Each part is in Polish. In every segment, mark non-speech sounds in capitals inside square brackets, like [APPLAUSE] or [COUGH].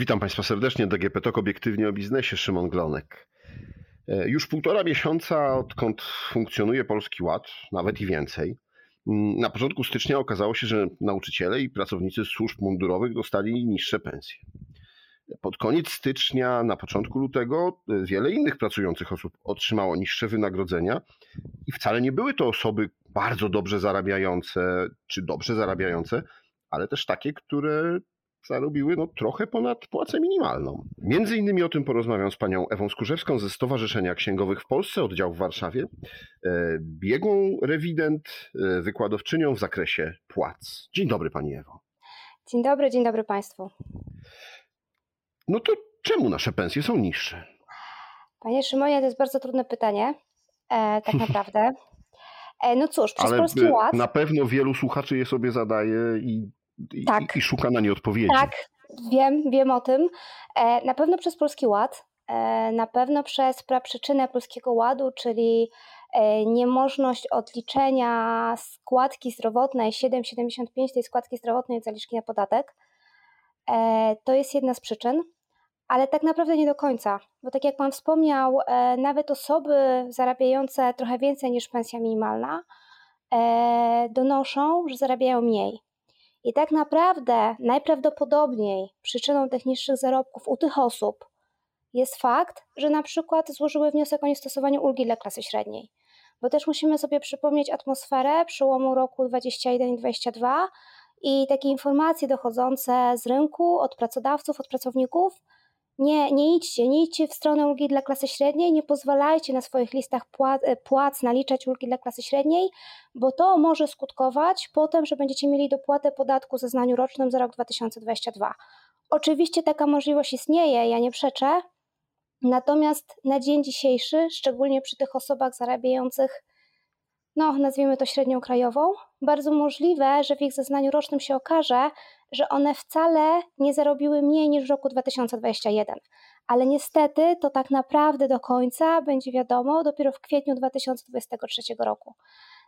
Witam Państwa serdecznie. DGP TOK obiektywnie o biznesie. Szymon Glonek. E, już półtora miesiąca, odkąd funkcjonuje Polski Ład, nawet i więcej. Mm, na początku stycznia okazało się, że nauczyciele i pracownicy służb mundurowych dostali niższe pensje. Pod koniec stycznia, na początku lutego, e, wiele innych pracujących osób otrzymało niższe wynagrodzenia i wcale nie były to osoby bardzo dobrze zarabiające czy dobrze zarabiające, ale też takie, które zarobiły no, trochę ponad płacę minimalną. Między innymi o tym porozmawiam z panią Ewą Skurzewską ze Stowarzyszenia Księgowych w Polsce, oddział w Warszawie, e, biegłą rewident, e, wykładowczynią w zakresie płac. Dzień dobry pani Ewo. Dzień dobry, dzień dobry państwu. No to czemu nasze pensje są niższe? Panie Szymonie, to jest bardzo trudne pytanie, e, tak [LAUGHS] naprawdę. E, no cóż, przez Ale Polski Ład... na pewno wielu słuchaczy je sobie zadaje i i, tak. i szuka na nie odpowiedzi. Tak, wiem, wiem o tym. E, na pewno przez Polski Ład, e, na pewno przez przyczynę Polskiego Ładu, czyli e, niemożność odliczenia składki zdrowotnej 7,75 tej składki zdrowotnej od zaliczki na podatek. To jest jedna z przyczyn, ale tak naprawdę nie do końca, bo tak jak Pan wspomniał, nawet osoby zarabiające trochę więcej niż pensja minimalna donoszą, że zarabiają mniej. I tak naprawdę najprawdopodobniej przyczyną tych niższych zarobków u tych osób jest fakt, że na przykład złożyły wniosek o niestosowanie ulgi dla klasy średniej. Bo też musimy sobie przypomnieć atmosferę przełomu roku 21 i 22 i takie informacje dochodzące z rynku, od pracodawców, od pracowników, nie, nie idźcie, nie idźcie w stronę ulgi dla klasy średniej, nie pozwalajcie na swoich listach płac, e, naliczać ulgi dla klasy średniej, bo to może skutkować potem, że będziecie mieli dopłatę podatku zeznaniu rocznym za rok 2022. Oczywiście taka możliwość istnieje, ja nie przeczę, natomiast na dzień dzisiejszy, szczególnie przy tych osobach zarabiających no nazwijmy to średnią krajową, bardzo możliwe, że w ich zeznaniu rocznym się okaże, że one wcale nie zarobiły mniej niż w roku 2021. Ale niestety to tak naprawdę do końca będzie wiadomo dopiero w kwietniu 2023 roku.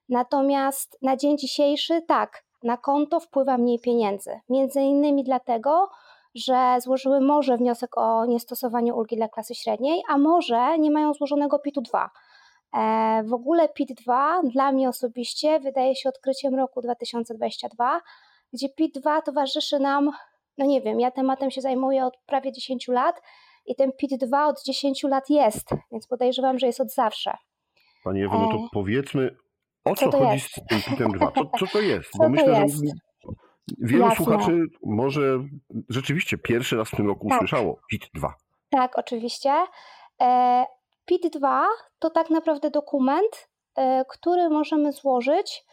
Natomiast na dzień dzisiejszy tak, na konto wpływa mniej pieniędzy. Między innymi dlatego, że złożyły może wniosek o niestosowanie ulgi dla klasy średniej, a może nie mają złożonego PIT-u 2 E, w ogóle PIT-2 dla mnie osobiście wydaje się odkryciem roku 2022, gdzie PIT-2 towarzyszy nam, no nie wiem, ja tematem się zajmuję od prawie 10 lat i ten PIT-2 od 10 lat jest, więc podejrzewam, że jest od zawsze. Pani Ewo, no to e, powiedzmy, o co, co chodzi jest? z tym PIT-em 2? Co, co to jest? [LAUGHS] Co Bo myślę, jest? że wielu Jasne. słuchaczy może rzeczywiście pierwszy raz w tym roku tak. usłyszało PIT-2. Tak, oczywiście. E, PIT-2 to tak naprawdę dokument, e, który możemy złożyć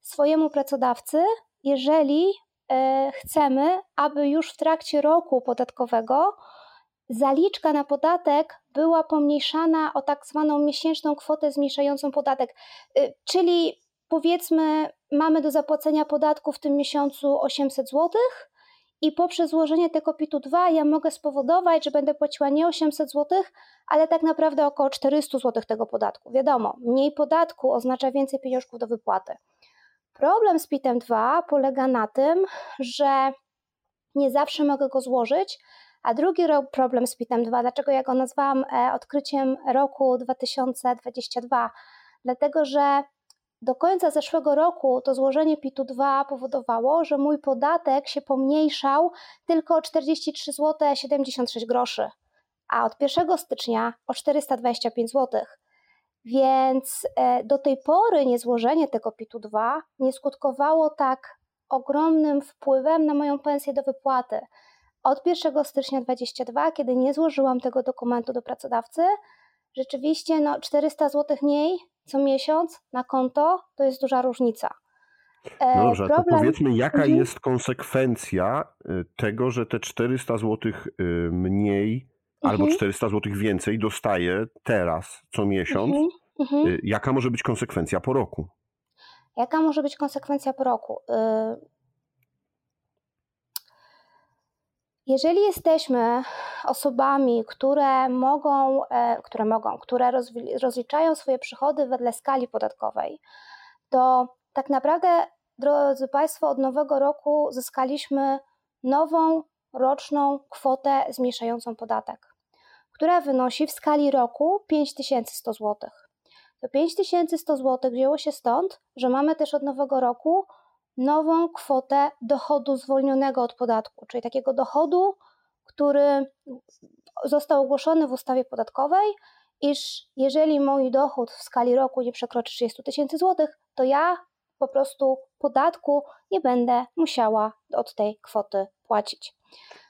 swojemu pracodawcy, jeżeli e, chcemy, aby już w trakcie roku podatkowego zaliczka na podatek była pomniejszana o tak zwaną miesięczną kwotę zmniejszającą podatek. E, czyli powiedzmy, mamy do zapłacenia podatku w tym miesiącu 800 złotych i poprzez złożenie tego PIT-u 2 ja mogę spowodować, że będę płaciła nie 800 zł, ale tak naprawdę około 400 zł tego podatku. Wiadomo, mniej podatku oznacza więcej pieniążków do wypłaty. Problem z PIT-em 2 polega na tym, że nie zawsze mogę go złożyć, a drugi problem z PIT-em 2, dlaczego ja go nazwałam e, odkryciem roku 2022? Dlatego, że do końca zeszłego roku to złożenie PIT-u 2 powodowało, że mój podatek się pomniejszał tylko o 43 zł 76 groszy, a od 1 stycznia o 425 zł. Więc e, do tej pory niezłożenie tego PIT-u 2 nie skutkowało tak ogromnym wpływem na moją pensję do wypłaty. Od 1 stycznia 2022, kiedy nie złożyłam tego dokumentu do pracodawcy, rzeczywiście no, 400 zł mniej co miesiąc na konto to jest duża różnica. No dobrze, Problem... to powiedzmy, jaka mhm. jest konsekwencja y, tego, że te 400 zł y, mniej. Albo 400 zł więcej dostaję teraz co miesiąc? Mhm. mhm. Y, jaka może być konsekwencja po roku? Jaka może być konsekwencja po roku? Jeżeli jesteśmy osobami, które mogą, e, które mogą, które rozliczają swoje przychody wedle skali podatkowej, to tak naprawdę, drodzy Państwo, od nowego roku zyskaliśmy nową roczną kwotę zmniejszającą podatek, która wynosi w skali roku 5100 zł. To 5100 zł wzięło się stąd, że mamy też od nowego roku nową kwotę dochodu zwolnionego od podatku, czyli takiego dochodu, który został ogłoszony w ustawie podatkowej, iż jeżeli mój dochód w skali roku nie przekroczy 30 tysięcy złotych, to ja po prostu podatku nie będę musiała od tej kwoty płacić.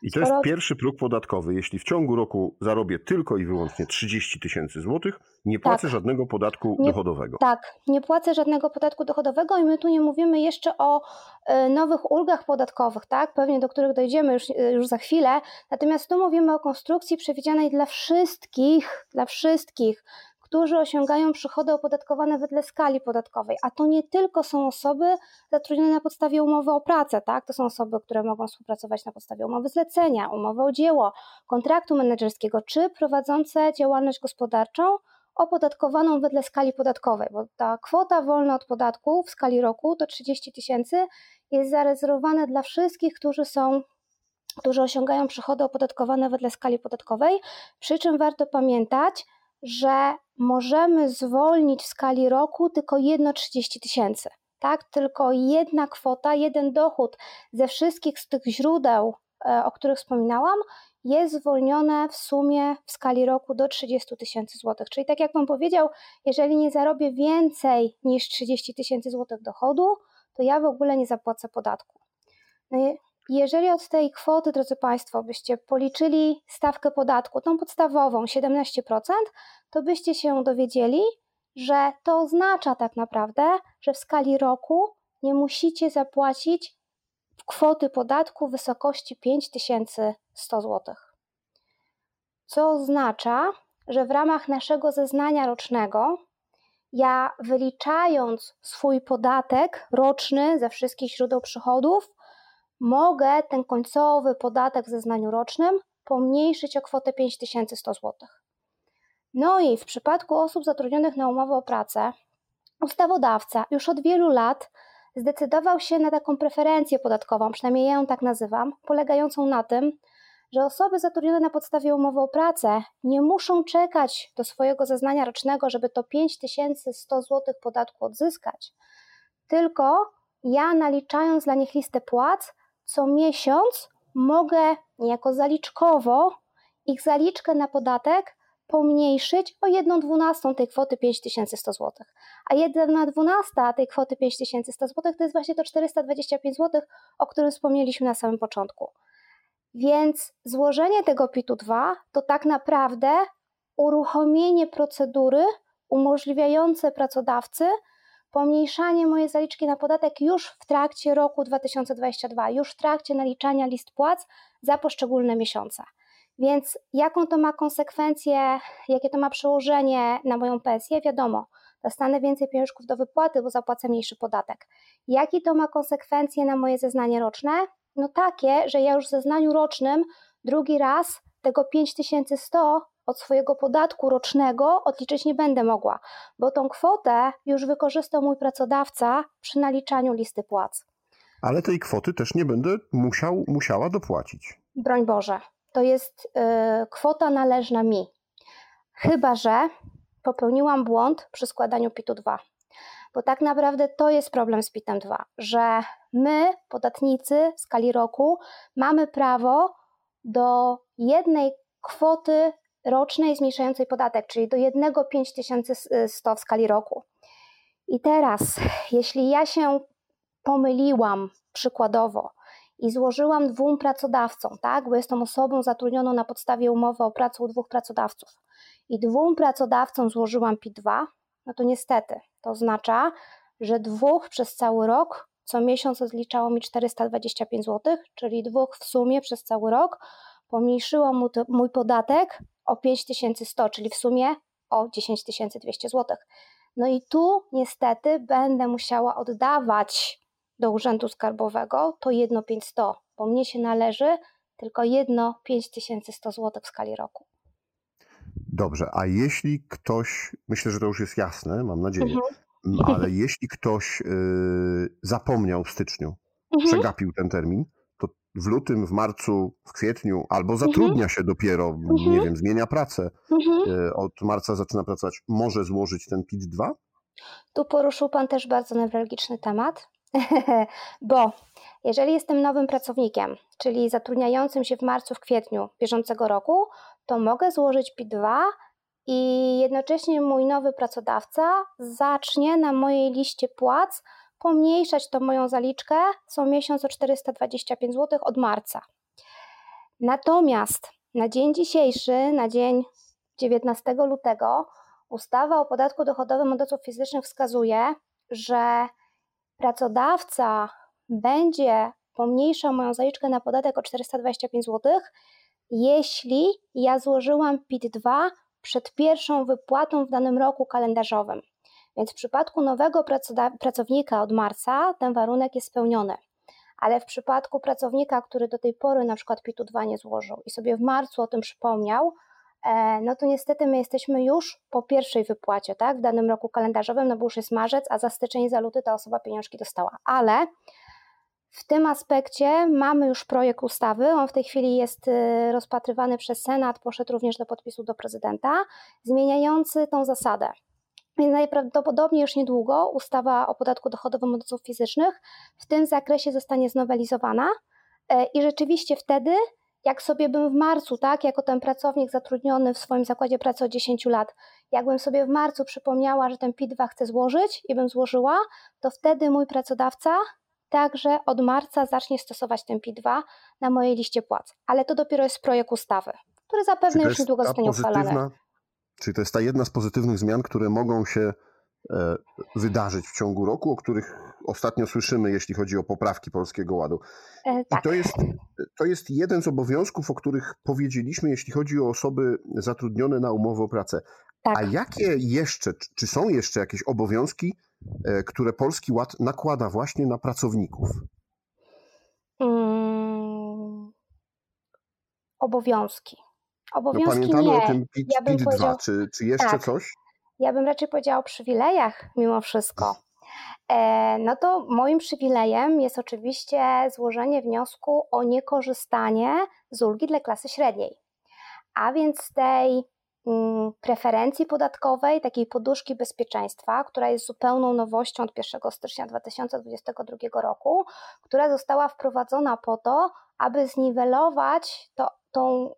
I to jest pierwszy próg podatkowy. Jeśli w ciągu roku zarobię tylko i wyłącznie 30 tysięcy złotych, nie płacę tak. żadnego podatku nie, dochodowego. Tak, nie płacę żadnego podatku dochodowego i my tu nie mówimy jeszcze o y, nowych ulgach podatkowych, tak? Pewnie do których dojdziemy już, y, już za chwilę. Natomiast tu mówimy o konstrukcji przewidzianej dla wszystkich, dla wszystkich którzy osiągają przychody opodatkowane wedle skali podatkowej, a to nie tylko są osoby zatrudnione na podstawie umowy o pracę, tak? To są osoby, które mogą współpracować na podstawie umowy zlecenia, umowy o dzieło, kontraktu menedżerskiego, czy prowadzące działalność gospodarczą opodatkowaną wedle skali podatkowej, bo ta kwota wolna od podatku w skali roku to 30 tysięcy jest zarezerwowana dla wszystkich, którzy są którzy osiągają przychody opodatkowane wedle skali podatkowej, przy czym warto pamiętać, że możemy zwolnić w skali roku tylko jedno 30 tysięcy. Tak, tylko jedna kwota, jeden dochód ze wszystkich z tych źródeł, e, o których wspominałam, jest zwolnione w sumie w skali roku do 30 tysięcy złotych. Czyli tak jak Wam powiedział, jeżeli nie zarobię więcej niż 30 tysięcy złotych dochodu, to ja w ogóle nie zapłacę podatku. No jeżeli od tej kwoty, drodzy Państwo, byście policzyli stawkę podatku, tą podstawową 17%, to byście się dowiedzieli, że to oznacza tak naprawdę, że w skali roku nie musicie zapłacić kwoty podatku w wysokości 5100 zł. Co oznacza, że w ramach naszego zeznania rocznego ja wyliczając swój podatek roczny ze wszystkich źródeł przychodów, mogę ten końcowy podatek w zeznaniu rocznym pomniejszyć o kwotę 5100 zł. No i w przypadku osób zatrudnionych na umowę o pracę, ustawodawca już od wielu lat zdecydował się na taką preferencję podatkową, przynajmniej ja ją tak nazywam, polegającą na tym, że osoby zatrudnione na podstawie umowy o pracę nie muszą czekać do swojego zeznania rocznego, żeby to 5100 zł podatku odzyskać, tylko ja naliczając dla nich listę płac, co miesiąc mogę niejako zaliczkowo ich zaliczkę na podatek pomniejszyć o 1 dwunastą tej kwoty 5100 zł. A 1 dwunasta tej kwoty 5100 zł to jest właśnie to 425 zł, o którym wspomnieliśmy na samym początku. Więc złożenie tego PIT-2 to tak naprawdę uruchomienie procedury umożliwiające pracodawcy pomniejszanie mojej zaliczki na podatek już w trakcie roku 2022, już w trakcie naliczania list płac za poszczególne miesiące. Więc jaką to ma konsekwencje, jakie to ma przełożenie na moją pensję, wiadomo. Dostanę więcej pieniążków do wypłaty, bo zapłacę mniejszy podatek. Jakie to ma konsekwencje na moje zeznanie roczne? No takie, że ja już w zeznaniu rocznym drugi raz tego 5100 od swojego podatku rocznego odliczyć nie będę mogła, bo tą kwotę już wykorzystał mój pracodawca przy naliczaniu listy płac. Ale tej kwoty też nie będę musiał, musiała dopłacić. Broń Boże, to jest y, kwota należna mi. Chyba, że popełniłam błąd przy składaniu PIT-u 2. Bo tak naprawdę to jest problem z PIT-em 2, że my, podatnicy w skali roku, mamy prawo do jednej kwoty rocznej zmniejszającej podatek, czyli do jednego 5100 w skali roku. I teraz, jeśli ja się pomyliłam przykładowo i złożyłam dwóm pracodawcom, tak, bo jestem osobą zatrudnioną na podstawie umowy o pracę u dwóch pracodawców i dwóm pracodawcom złożyłam PIT-2, no to niestety to oznacza, że dwóch przez cały rok co miesiąc odliczało mi 425 zł, czyli dwóch w sumie przez cały rok pomniejszyło mój podatek o 5100, czyli w sumie o 10200 zł. No i tu niestety będę musiała oddawać do Urzędu Skarbowego to jedno 5100, bo mnie się należy tylko jedno 5100 zł w skali roku. Dobrze, a jeśli ktoś, myślę, że to już jest jasne, mam nadzieję, mhm. ale jeśli ktoś y, zapomniał w styczniu, mhm. przegapił ten termin, w lutym, w marcu, w kwietniu, albo zatrudnia mhm. się dopiero, mhm. nie wiem, zmienia pracę, mhm. E, od marca zaczyna pracować, może złożyć ten PIT-2? Tu poruszył Pan też bardzo newralgiczny temat, [LAUGHS] bo jeżeli jestem nowym pracownikiem, czyli zatrudniającym się w marcu, w kwietniu bieżącego roku, to mogę złożyć PIT-2 i jednocześnie mój nowy pracodawca zacznie na mojej liście płac pomniejszać tą moją zaliczkę co miesiąc o 425 zł od marca. Natomiast na dzień dzisiejszy, na dzień 19 lutego, ustawa o podatku dochodowym od osób fizycznych wskazuje, że pracodawca będzie pomniejszał moją zaliczkę na podatek o 425 zł, jeśli ja złożyłam PIT-2 przed pierwszą wypłatą w danym roku kalendarzowym. Więc w przypadku nowego pracownika od marca ten warunek jest spełniony. Ale w przypadku pracownika, który do tej pory na przykład PIT-2 nie złożył i sobie w marcu o tym przypomniał, e, no to niestety my jesteśmy już po pierwszej wypłacie, tak, w danym roku kalendarzowym, no bo już jest marzec, a za styczeń, za luty ta osoba pieniążki dostała. Ale w tym aspekcie mamy już projekt ustawy. On w tej chwili jest y, rozpatrywany przez Senat, poszedł również do podpisu do prezydenta, zmieniający tą zasadę. Więc najprawdopodobniej już niedługo ustawa o podatku dochodowym od osób fizycznych w tym zakresie zostanie znowelizowana e, i rzeczywiście wtedy, jak sobie bym w marcu, tak, jako ten pracownik zatrudniony w swoim zakładzie pracy od 10 lat, jakbym sobie w marcu przypomniała, że ten PIT-2 chcę złożyć i bym złożyła, to wtedy mój pracodawca także od marca zacznie stosować ten PIT-2 na mojej liście płac. Ale to dopiero jest projekt ustawy, który zapewne już niedługo zostanie uchwalony. Czyli to jest ta jedna z pozytywnych zmian, które mogą się e, wydarzyć w ciągu roku, o których ostatnio słyszymy, jeśli chodzi o poprawki Polskiego Ładu. E, tak. I to jest, to jest jeden z obowiązków, o których powiedzieliśmy, jeśli chodzi o osoby zatrudnione na umowę o pracę. Tak. A jakie jeszcze, czy są jeszcze jakieś obowiązki, e, które Polski Ład nakłada właśnie na pracowników? Hmm. Obowiązki. Obowiązki no pamiętamy nie. o tym PIT, ja PIT 2, czy, czy jeszcze tak, coś? Ja bym raczej powiedziała o przywilejach mimo wszystko. E, no to moim przywilejem jest oczywiście złożenie wniosku o niekorzystanie z ulgi dla klasy średniej. A więc tej mm, preferencji podatkowej, takiej poduszki bezpieczeństwa, która jest zupełną nowością od 1 stycznia 2022 roku, która została wprowadzona po to, aby zniwelować to, tą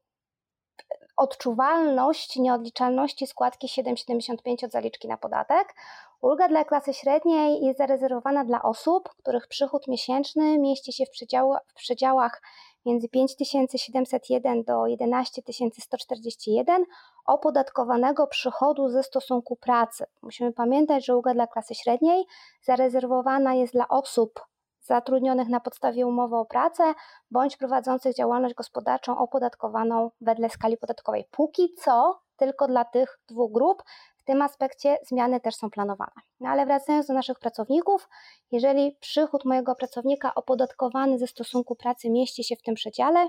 odczuwalność nieodliczalności składki 7,75 od zaliczki na podatek. Ulga dla klasy średniej jest zarezerwowana dla osób, których przychód miesięczny mieści się w, przedział, w przedziałach między 5701 do 11141 opodatkowanego przychodu ze stosunku pracy. Musimy pamiętać, że ulga dla klasy średniej zarezerwowana jest dla osób zatrudnionych na podstawie umowy o pracę bądź prowadzących działalność gospodarczą opodatkowaną wedle skali podatkowej. Póki co tylko dla tych dwóch grup. W tym aspekcie zmiany też są planowane. No ale wracając do naszych pracowników, jeżeli przychód mojego pracownika opodatkowany ze stosunku pracy mieści się w tym przedziale,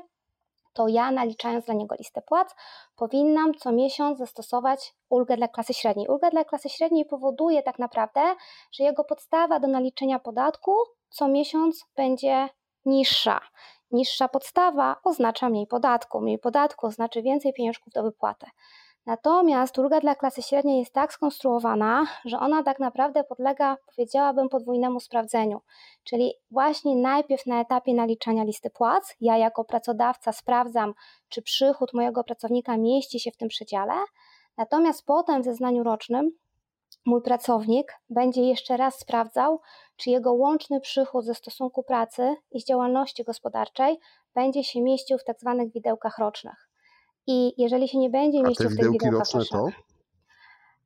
to ja naliczając dla niego listę płac, powinnam co miesiąc zastosować ulgę dla klasy średniej. Ulga dla klasy średniej powoduje tak naprawdę, że jego podstawa do naliczenia podatku co miesiąc będzie niższa. Niższa podstawa oznacza mniej podatku. Mniej podatku oznacza więcej pieniążków do wypłaty. Natomiast ulga dla klasy średniej jest tak skonstruowana, że ona tak naprawdę podlega, powiedziałabym, podwójnemu sprawdzeniu. Czyli właśnie najpierw na etapie naliczania listy płac, ja jako pracodawca sprawdzam, czy przychód mojego pracownika mieści się w tym przedziale, natomiast potem w zeznaniu rocznym mój pracownik będzie jeszcze raz sprawdzał, czy jego łączny przychód ze stosunku pracy i z działalności gospodarczej będzie się mieścił w tak zwanych widełkach rocznych. I jeżeli się nie będzie mieścił w tych widełkach rocznych, to?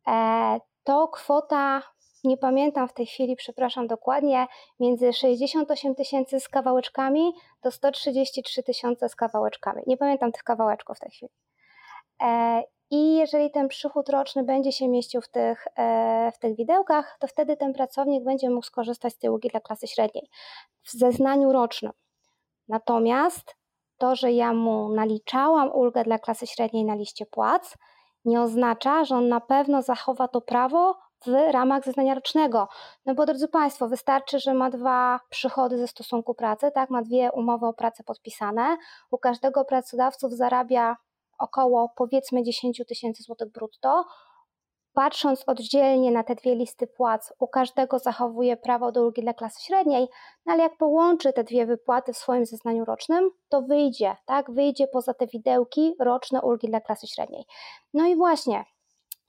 E, to kwota, nie pamiętam w tej chwili, przepraszam dokładnie, między 68 tysięcy z kawałeczkami do 133 tysiące z kawałeczkami. Nie pamiętam tych kawałeczków w tej chwili. I jeżeli ten przychód roczny będzie się mieścił w tych, e, w tych widełkach, to wtedy ten pracownik będzie mógł skorzystać z tej ulgi dla klasy średniej w zeznaniu rocznym. Natomiast to, że ja mu naliczałam ulgę dla klasy średniej na liście płac, nie oznacza, że on na pewno zachowa to prawo w ramach zeznania rocznego. No bo drodzy Państwo, wystarczy, że ma dwa przychody ze stosunku pracy, tak, ma dwie umowy o pracę podpisane. U każdego pracodawców zarabia około powiedzmy 10 tysięcy złotych brutto. Patrząc oddzielnie na te dwie listy płac, u każdego zachowuje prawo do ulgi dla klasy średniej, no ale jak połączy te dwie wypłaty w swoim zeznaniu rocznym, to wyjdzie, tak, wyjdzie poza te widełki roczne ulgi dla klasy średniej. No i właśnie,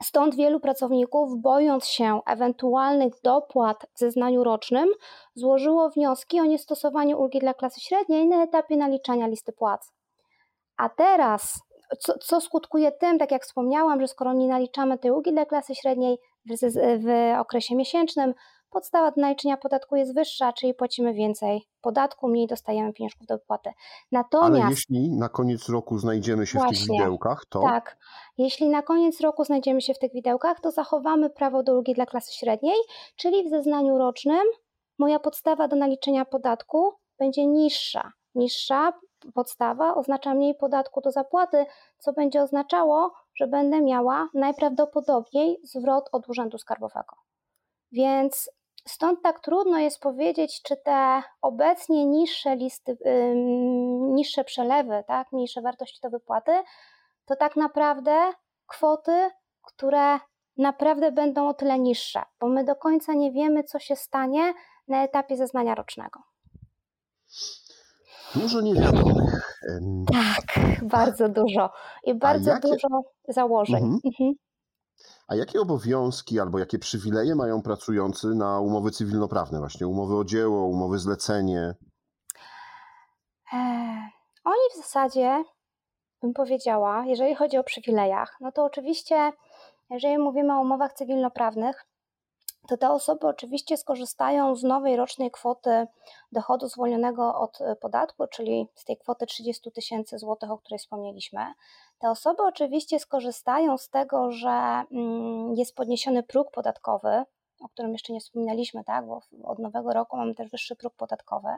Stąd wielu pracowników, bojąc się ewentualnych dopłat w zeznaniu rocznym, złożyło wnioski o niestosowanie ulgi dla klasy średniej na etapie naliczania listy płac. A teraz, co, co skutkuje tym, tak jak wspomniałam, że skoro nie naliczamy tej ulgi dla klasy średniej w, w okresie miesięcznym, podstawa do naliczenia podatku jest wyższa, czyli płacimy więcej podatku, mniej dostajemy pieniążków do wypłaty. Natomiast, Ale jeśli na koniec roku znajdziemy się właśnie, w tych widełkach, to... Tak, jeśli na koniec roku znajdziemy się w tych widełkach, to zachowamy prawo do ulgi dla klasy średniej, czyli w zeznaniu rocznym moja podstawa do naliczenia podatku będzie niższa. Niższa podstawa oznacza mniej podatku do zapłaty, co będzie oznaczało, że będę miała najprawdopodobniej zwrot od Urzędu Skarbowego. Więc Stąd tak trudno jest powiedzieć, czy te obecnie niższe listy, yy, niższe przelewy, tak, mniejsze wartości do wypłaty, to tak naprawdę kwoty, które naprawdę będą o tyle niższe, bo my do końca nie wiemy, co się stanie na etapie zeznania rocznego. Dużo niewiadomych. Tak, bardzo dużo. I bardzo jakie... dużo założeń. Mhm. Mhm. A jakie obowiązki albo jakie przywileje mają pracujący na umowy cywilnoprawne, właśnie umowy o dzieło, umowy zlecenie? Eee, oni w zasadzie, bym powiedziała, jeżeli chodzi o przywilejach, no to oczywiście, jeżeli mówimy o umowach cywilnoprawnych, to te osoby oczywiście skorzystają z nowej rocznej kwoty dochodu zwolnionego od e, podatku, czyli z tej kwoty 30 tysięcy złotych, o której wspomnieliśmy. Te osoby oczywiście skorzystają z tego, że mm, jest podniesiony próg podatkowy o którym jeszcze nie wspominaliśmy, tak, bo od nowego roku mamy też wyższy próg podatkowy.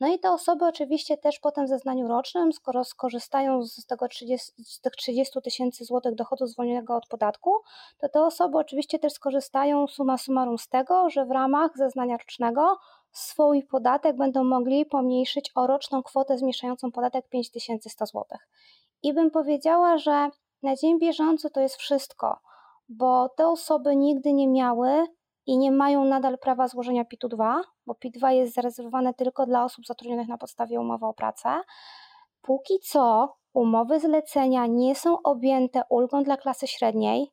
No i te osoby oczywiście też potem w zeznaniu rocznym, skoro skorzystają z, tego 30, z tych 30 tysięcy złotych dochodu zwolnionego od podatku, to te osoby oczywiście też skorzystają suma summarum z tego, że w ramach zeznania rocznego swój podatek będą mogli pomniejszyć o roczną kwotę zmniejszającą podatek 5100 zł. I bym powiedziała, że na dzień bieżący to jest wszystko, bo te osoby nigdy nie miały i nie mają nadal prawa złożenia PIT-u 2, bo PIT 2 jest zarezerwowane tylko dla osób zatrudnionych na podstawie umowy o pracę. Póki co umowy zlecenia nie są objęte ulgą dla klasy średniej,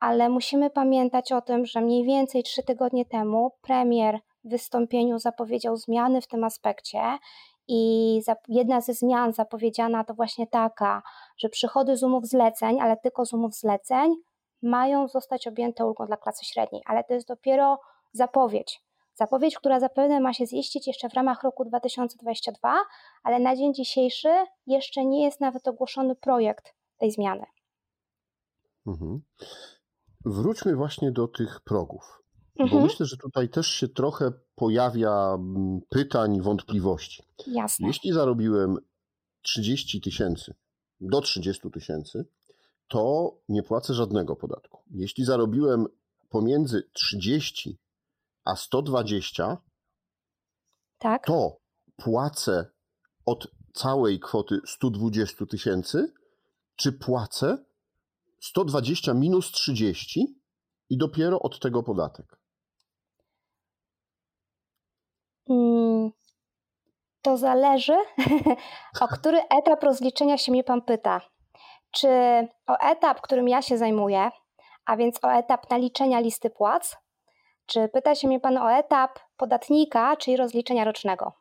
ale musimy pamiętać o tym, że mniej więcej trzy tygodnie temu premier w wystąpieniu zapowiedział zmiany w tym aspekcie i jedna ze zmian zapowiedziana to właśnie taka, że przychody z umów zleceń, ale tylko z umów zleceń, mają zostać objęte ulgą dla klasy średniej, ale to jest dopiero zapowiedź. Zapowiedź, która zapewne ma się ziścić jeszcze w ramach roku 2022, ale na dzień dzisiejszy jeszcze nie jest nawet ogłoszony projekt tej zmiany. Mhm. Wróćmy właśnie do tych progów, mhm. bo myślę, że tutaj też się trochę pojawia mm, pytań, wątpliwości. Jasne. Jeśli zarobiłem 30 tysięcy, do 30 tysięcy, to nie płacę żadnego podatku. Jeśli zarobiłem pomiędzy 30 a 120, tak. to płacę od całej kwoty 120 tysięcy, czy płacę 120 minus 30 i dopiero od tego podatek? Mm, to zależy, [LAUGHS] o który etap rozliczenia się mnie pan pyta czy o etap, którym ja się zajmuję, a więc o etap naliczenia listy płac, czy pyta się mnie Pan o etap podatnika, czyli rozliczenia rocznego?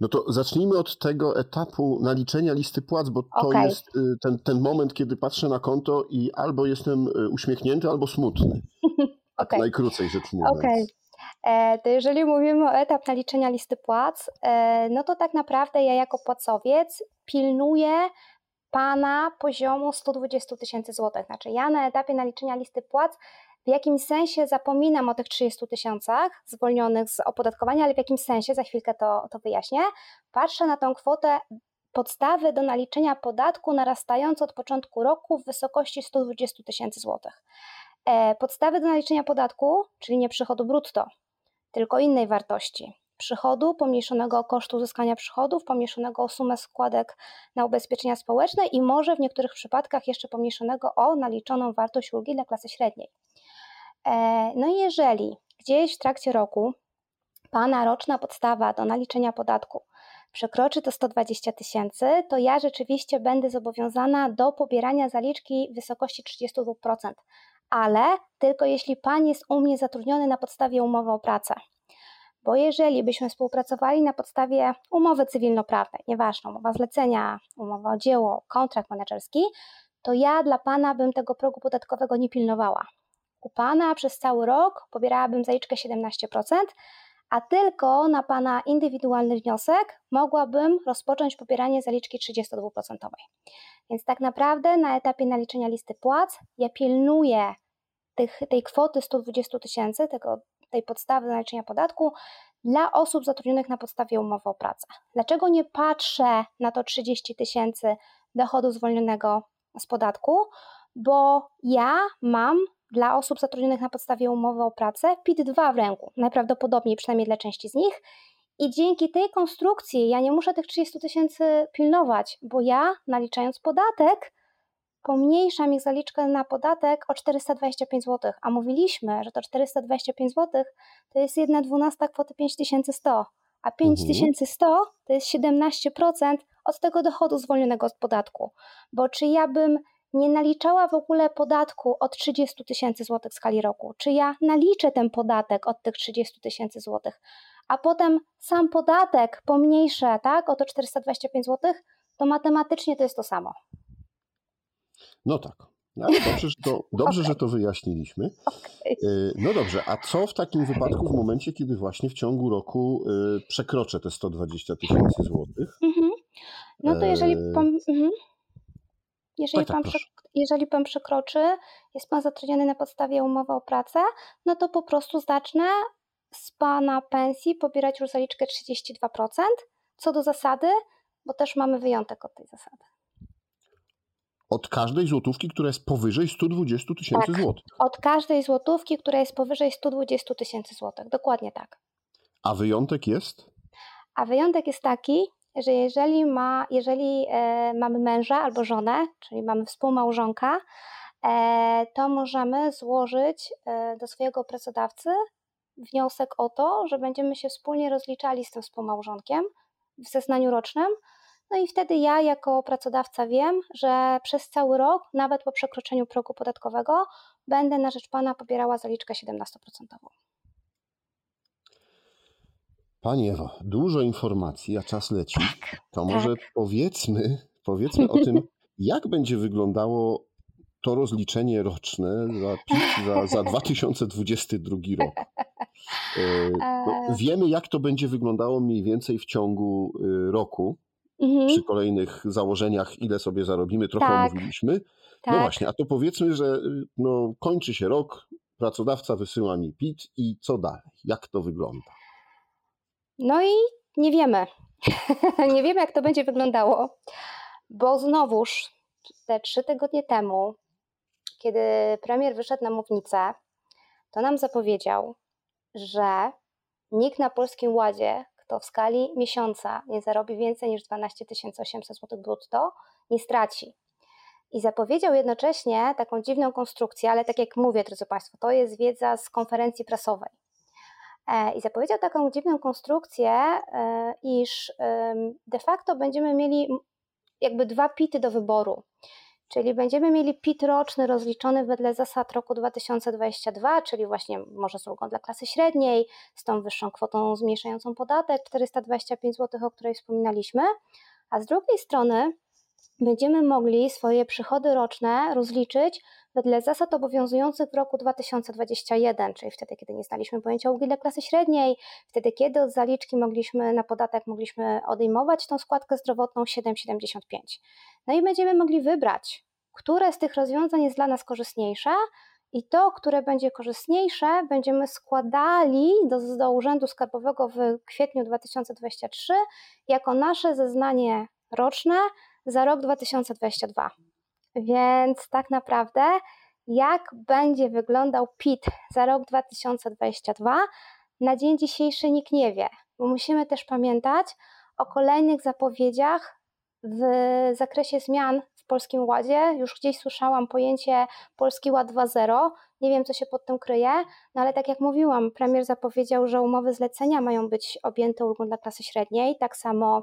No to zacznijmy od tego etapu naliczenia listy płac, bo to okay. jest y, ten, ten moment, kiedy patrzę na konto i albo jestem y, uśmiechnięty, albo smutny. [LAUGHS] Tak okay. najkrócej rzecz mówiąc. Okay. E, to jeżeli mówimy o etap naliczenia listy płac, e, no to tak naprawdę ja jako płacowiec pilnuję Pana poziomu 120 tysięcy złotych. Znaczy ja na etapie naliczenia listy płac w jakimś sensie zapominam o tych 30 tysiącach zwolnionych z opodatkowania, ale w jakimś sensie, za chwilkę to, to wyjaśnię, patrzę na tą kwotę podstawy do naliczenia podatku narastający od początku roku w wysokości 120 tysięcy złotych. E, podstawy do naliczenia podatku, czyli nie przychodu brutto, tylko innej wartości. Przychodu pomniejszonego o koszt uzyskania przychodów, pomniejszonego o sumę składek na ubezpieczenia społeczne i może w niektórych przypadkach jeszcze pomniejszonego o naliczoną wartość ulgi dla klasy średniej. E, no i jeżeli gdzieś w trakcie roku Pana roczna podstawa do naliczenia podatku przekroczy to 120 tysięcy, to ja rzeczywiście będę zobowiązana do pobierania zaliczki w wysokości 32%, ale tylko jeśli Pan jest u mnie zatrudniony na podstawie umowy o pracę. Bo jeżeli byśmy współpracowali na podstawie umowy cywilnoprawnej, nieważne, umowa zlecenia, umowa o dzieło, kontrakt menedżerski, to ja dla Pana bym tego progu podatkowego nie pilnowała. U Pana przez cały rok pobierałabym zaliczkę 17%, a tylko na Pana indywidualny wniosek mogłabym rozpocząć pobieranie zaliczki 32%. Więc tak naprawdę na etapie naliczenia listy płac ja pilnuję tych, tej kwoty 120 tysięcy, tej podstawy naliczenia podatku dla osób zatrudnionych na podstawie umowy o pracę. Dlaczego nie patrzę na to 30 tysięcy dochodu zwolnionego z podatku? Bo ja mam dla osób zatrudnionych na podstawie umowy o pracę PIT-2 w ręku, najprawdopodobniej przynajmniej dla części z nich. I dzięki tej konstrukcji ja nie muszę tych 30 tysięcy pilnować, bo ja naliczając podatek pomniejszam ich zaliczkę na podatek o 425 zł, a mówiliśmy, że to 425 zł to jest jedna dwunasta kwoty 5100, a 5100 mhm. to jest 17% od tego dochodu zwolnionego od podatku. Bo czy ja bym nie naliczała w ogóle podatku od 30 tysięcy złotych w skali roku. Czy ja naliczę ten podatek od tych 30 tysięcy złotych, a potem sam podatek pomniejszę tak, o to 425 złotych, to matematycznie to jest to samo. No tak. No, dobrze, że to, dobrze okay. że to wyjaśniliśmy. Okay. No dobrze, a co w takim wypadku w momencie, kiedy właśnie w ciągu roku y, przekroczę te 120 tysięcy złotych? Mhm. No to jeżeli e, pan, mhm. Jeżeli, tak, tak, pan, jeżeli pan przekroczy, jest pan zatrudniony na podstawie umowy o pracę, no to po prostu zacznę z pana pensji pobierać już zaliczkę 32%, co do zasady, bo też mamy wyjątek od tej zasady. Od każdej złotówki, która jest powyżej 120 tysięcy tak, złotych. Od każdej złotówki, która jest powyżej 120 tysięcy złotych. Dokładnie tak. A wyjątek jest? A wyjątek jest taki, że jeżeli, ma, jeżeli e, mamy męża albo żonę, czyli mamy współmałżonka, e, to możemy złożyć e, do swojego pracodawcy wniosek o to, że będziemy się wspólnie rozliczali z tym współmałżonkiem w zeznaniu rocznym. No i wtedy ja jako pracodawca wiem, że przez cały rok, nawet po przekroczeniu progu podatkowego, będę na rzecz Pana pobierała zaliczkę 17%. Pani Ewo, dużo informacji, a czas leci. Tak, to może tak. powiedzmy, powiedzmy o tym, [LAUGHS] jak będzie wyglądało to rozliczenie roczne za, za, za 2022 rok. [LAUGHS] E, no, wiemy, jak to będzie wyglądało mniej więcej w ciągu y, roku. Mhm. Przy kolejnych założeniach, ile sobie zarobimy, trochę tak. omówiliśmy. No tak. No właśnie, a to powiedzmy, że y, no, kończy się rok, pracodawca wysyła mi PIT i co dalej? Jak to wygląda? No i nie wiemy. [LAUGHS] nie wiemy, jak to będzie wyglądało, bo znowuż te trzy tygodnie temu, kiedy premier wyszedł na mównicę, to nam zapowiedział, że nikt na Polskim Ładzie, kto w skali miesiąca nie zarobi więcej niż 12 800 zł brutto, nie straci. I zapowiedział jednocześnie taką dziwną konstrukcję, ale tak jak mówię, drodzy Państwo, to jest wiedza z konferencji prasowej. E, I zapowiedział taką dziwną konstrukcję, e, iż de facto będziemy mieli jakby dwa pity do wyboru. Czyli będziemy mieli PIT roczny rozliczony wedle zasad roku 2022, czyli właśnie może z ulgą dla klasy średniej, z tą wyższą kwotą zmniejszającą podatek 425 zł, o której wspominaliśmy, a z drugiej strony będziemy mogli swoje przychody roczne rozliczyć wedle zasad obowiązujących w roku 2021, czyli wtedy, kiedy nie znaliśmy pojęcia ulgi dla klasy średniej, wtedy, kiedy od zaliczki mogliśmy na podatek mogliśmy odejmować tą składkę zdrowotną 7,75. No i będziemy mogli wybrać, które z tych rozwiązań jest dla nas korzystniejsze, i to, które będzie korzystniejsze, będziemy składali do, do Urzędu Skarbowego w kwietniu 2023 jako nasze zeznanie roczne za rok 2022. Więc tak naprawdę jak będzie wyglądał PIT za rok 2022, na dzień dzisiejszy nikt nie wie, bo musimy też pamiętać o kolejnych zapowiedziach w zakresie zmian w Polskim Ładzie. Już gdzieś słyszałam pojęcie Polski Ład 2.0. Nie wiem, co się pod tym kryje, no ale tak jak mówiłam, premier zapowiedział, że umowy zlecenia mają być objęte ulgą dla klasy średniej, tak samo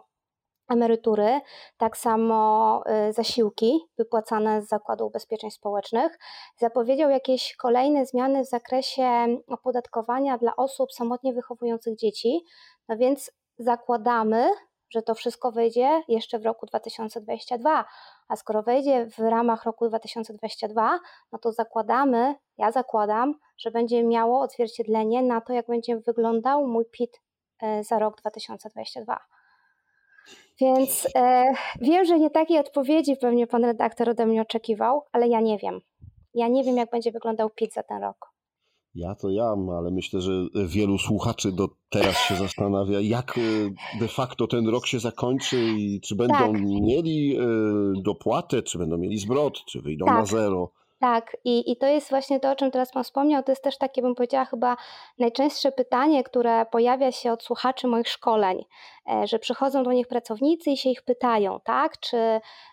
emerytury, tak samo y, zasiłki wypłacane z Zakładu Ubezpieczeń Społecznych. Zapowiedział jakieś kolejne zmiany w zakresie opodatkowania dla osób samotnie wychowujących dzieci, no więc zakładamy, że to wszystko wejdzie jeszcze w roku 2022. A skoro wejdzie w ramach roku 2022, no to zakładamy, ja zakładam, że będzie miało odzwierciedlenie na to, jak będzie wyglądał mój PIT y, za rok 2022. Więc e, wiem, że nie takiej odpowiedzi pewnie pan redaktor ode mnie oczekiwał, ale ja nie wiem. Ja nie wiem, jak będzie wyglądał PIT za ten rok. Ja to ja, ale myślę, że wielu słuchaczy do teraz się zastanawia, jak e, de facto ten rok się zakończy i czy będą tak. mieli e, dopłatę, czy będą mieli zwrot, czy wyjdą tak. na zero. Tak, i, i to jest właśnie to, o czym teraz Pan wspomniał. To jest też takie, bym powiedziała, chyba najczęstsze pytanie, które pojawia się od słuchaczy moich szkoleń, e, że przychodzą do nich pracownicy i się ich pytają, tak, czy,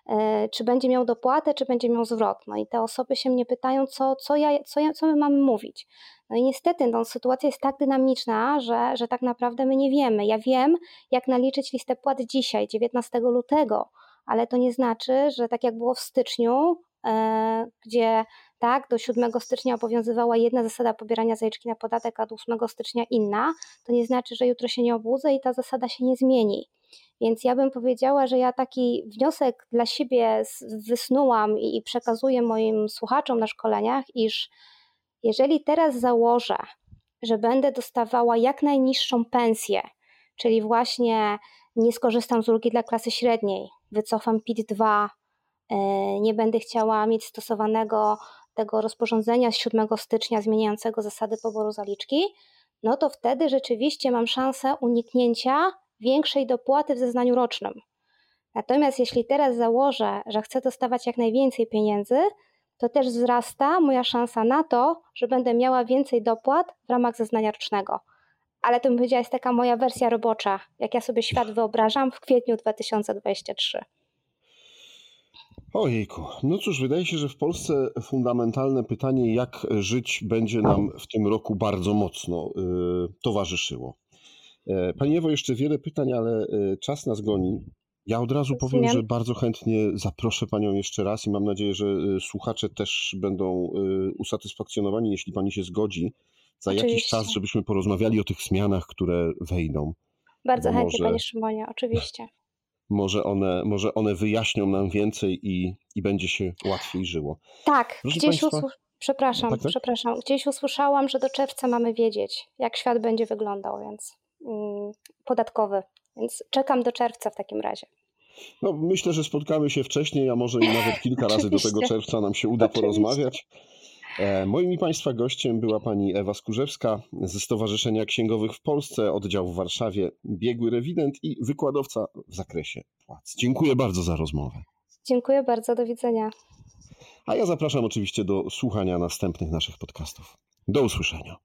e, czy będzie miał dopłatę, czy będzie miał zwrot. No i te osoby się mnie pytają, co, co, ja, co, ja, co my mamy mówić. No i niestety no, sytuacja jest tak dynamiczna, że, że tak naprawdę my nie wiemy. Ja wiem, jak naliczyć listę płat dzisiaj, 19 lutego, ale to nie znaczy, że tak jak było w styczniu, gdzie tak, do 7 stycznia obowiązywała jedna zasada pobierania zaliczki na podatek, a do 8 stycznia inna, to nie znaczy, że jutro się nie obudzę i ta zasada się nie zmieni. Więc ja bym powiedziała, że ja taki wniosek dla siebie wysnułam i przekazuję moim słuchaczom na szkoleniach, iż jeżeli teraz założę, że będę dostawała jak najniższą pensję, czyli właśnie nie skorzystam z ulgi dla klasy średniej, wycofam PIT-2, E, nie będę chciała mieć stosowanego tego rozporządzenia z 7 stycznia zmieniającego zasady poboru zaliczki, no to wtedy rzeczywiście mam szansę uniknięcia większej dopłaty w zeznaniu rocznym. Natomiast jeśli teraz założę, że chcę dostawać jak najwięcej pieniędzy, to też wzrasta moja szansa na to, że będę miała więcej dopłat w ramach zeznania rocznego. Ale to bym powiedziała, jest taka moja wersja robocza, jak ja sobie świat wyobrażam w kwietniu 2023. Ojejku, no cóż, wydaje się, że w Polsce fundamentalne pytanie, jak żyć, będzie nam w tym roku bardzo mocno y, towarzyszyło. E, Pani Ewo, jeszcze wiele pytań, ale y, czas nas goni. Ja od razu powiem, że bardzo chętnie zaproszę Panią jeszcze raz i mam nadzieję, że y, słuchacze też będą usatysfakcjonowani, jeśli Pani się zgodzi, za Oczywiście. jakiś czas, żebyśmy porozmawiali o tych zmianach, które wejdą. Bardzo chętnie, może... Panie Szymonie, oczywiście może one, może one wyjaśnią nam więcej i, i będzie się łatwiej żyło. Tak, Proszę gdzieś Państwa... usłysz... Przepraszam, tak, tak? przepraszam. Gdzieś usłyszałam, że do czerwca mamy wiedzieć, jak świat będzie wyglądał, więc mm, podatkowy. Więc czekam do czerwca w takim razie. No, myślę, że spotkamy się wcześniej, a może i nawet kilka razy do tego czerwca nam się uda Oczywiście. porozmawiać. E, moim i Państwa gościem była pani Ewa Skurzewska ze Stowarzyszenia Księgowych w Polsce, oddział w Warszawie, biegły rewident i wykładowca w zakresie płac. Dziękuję bardzo za rozmowę. Dziękuję bardzo, do widzenia. A ja zapraszam oczywiście do słuchania następnych naszych podcastów. Do usłyszenia.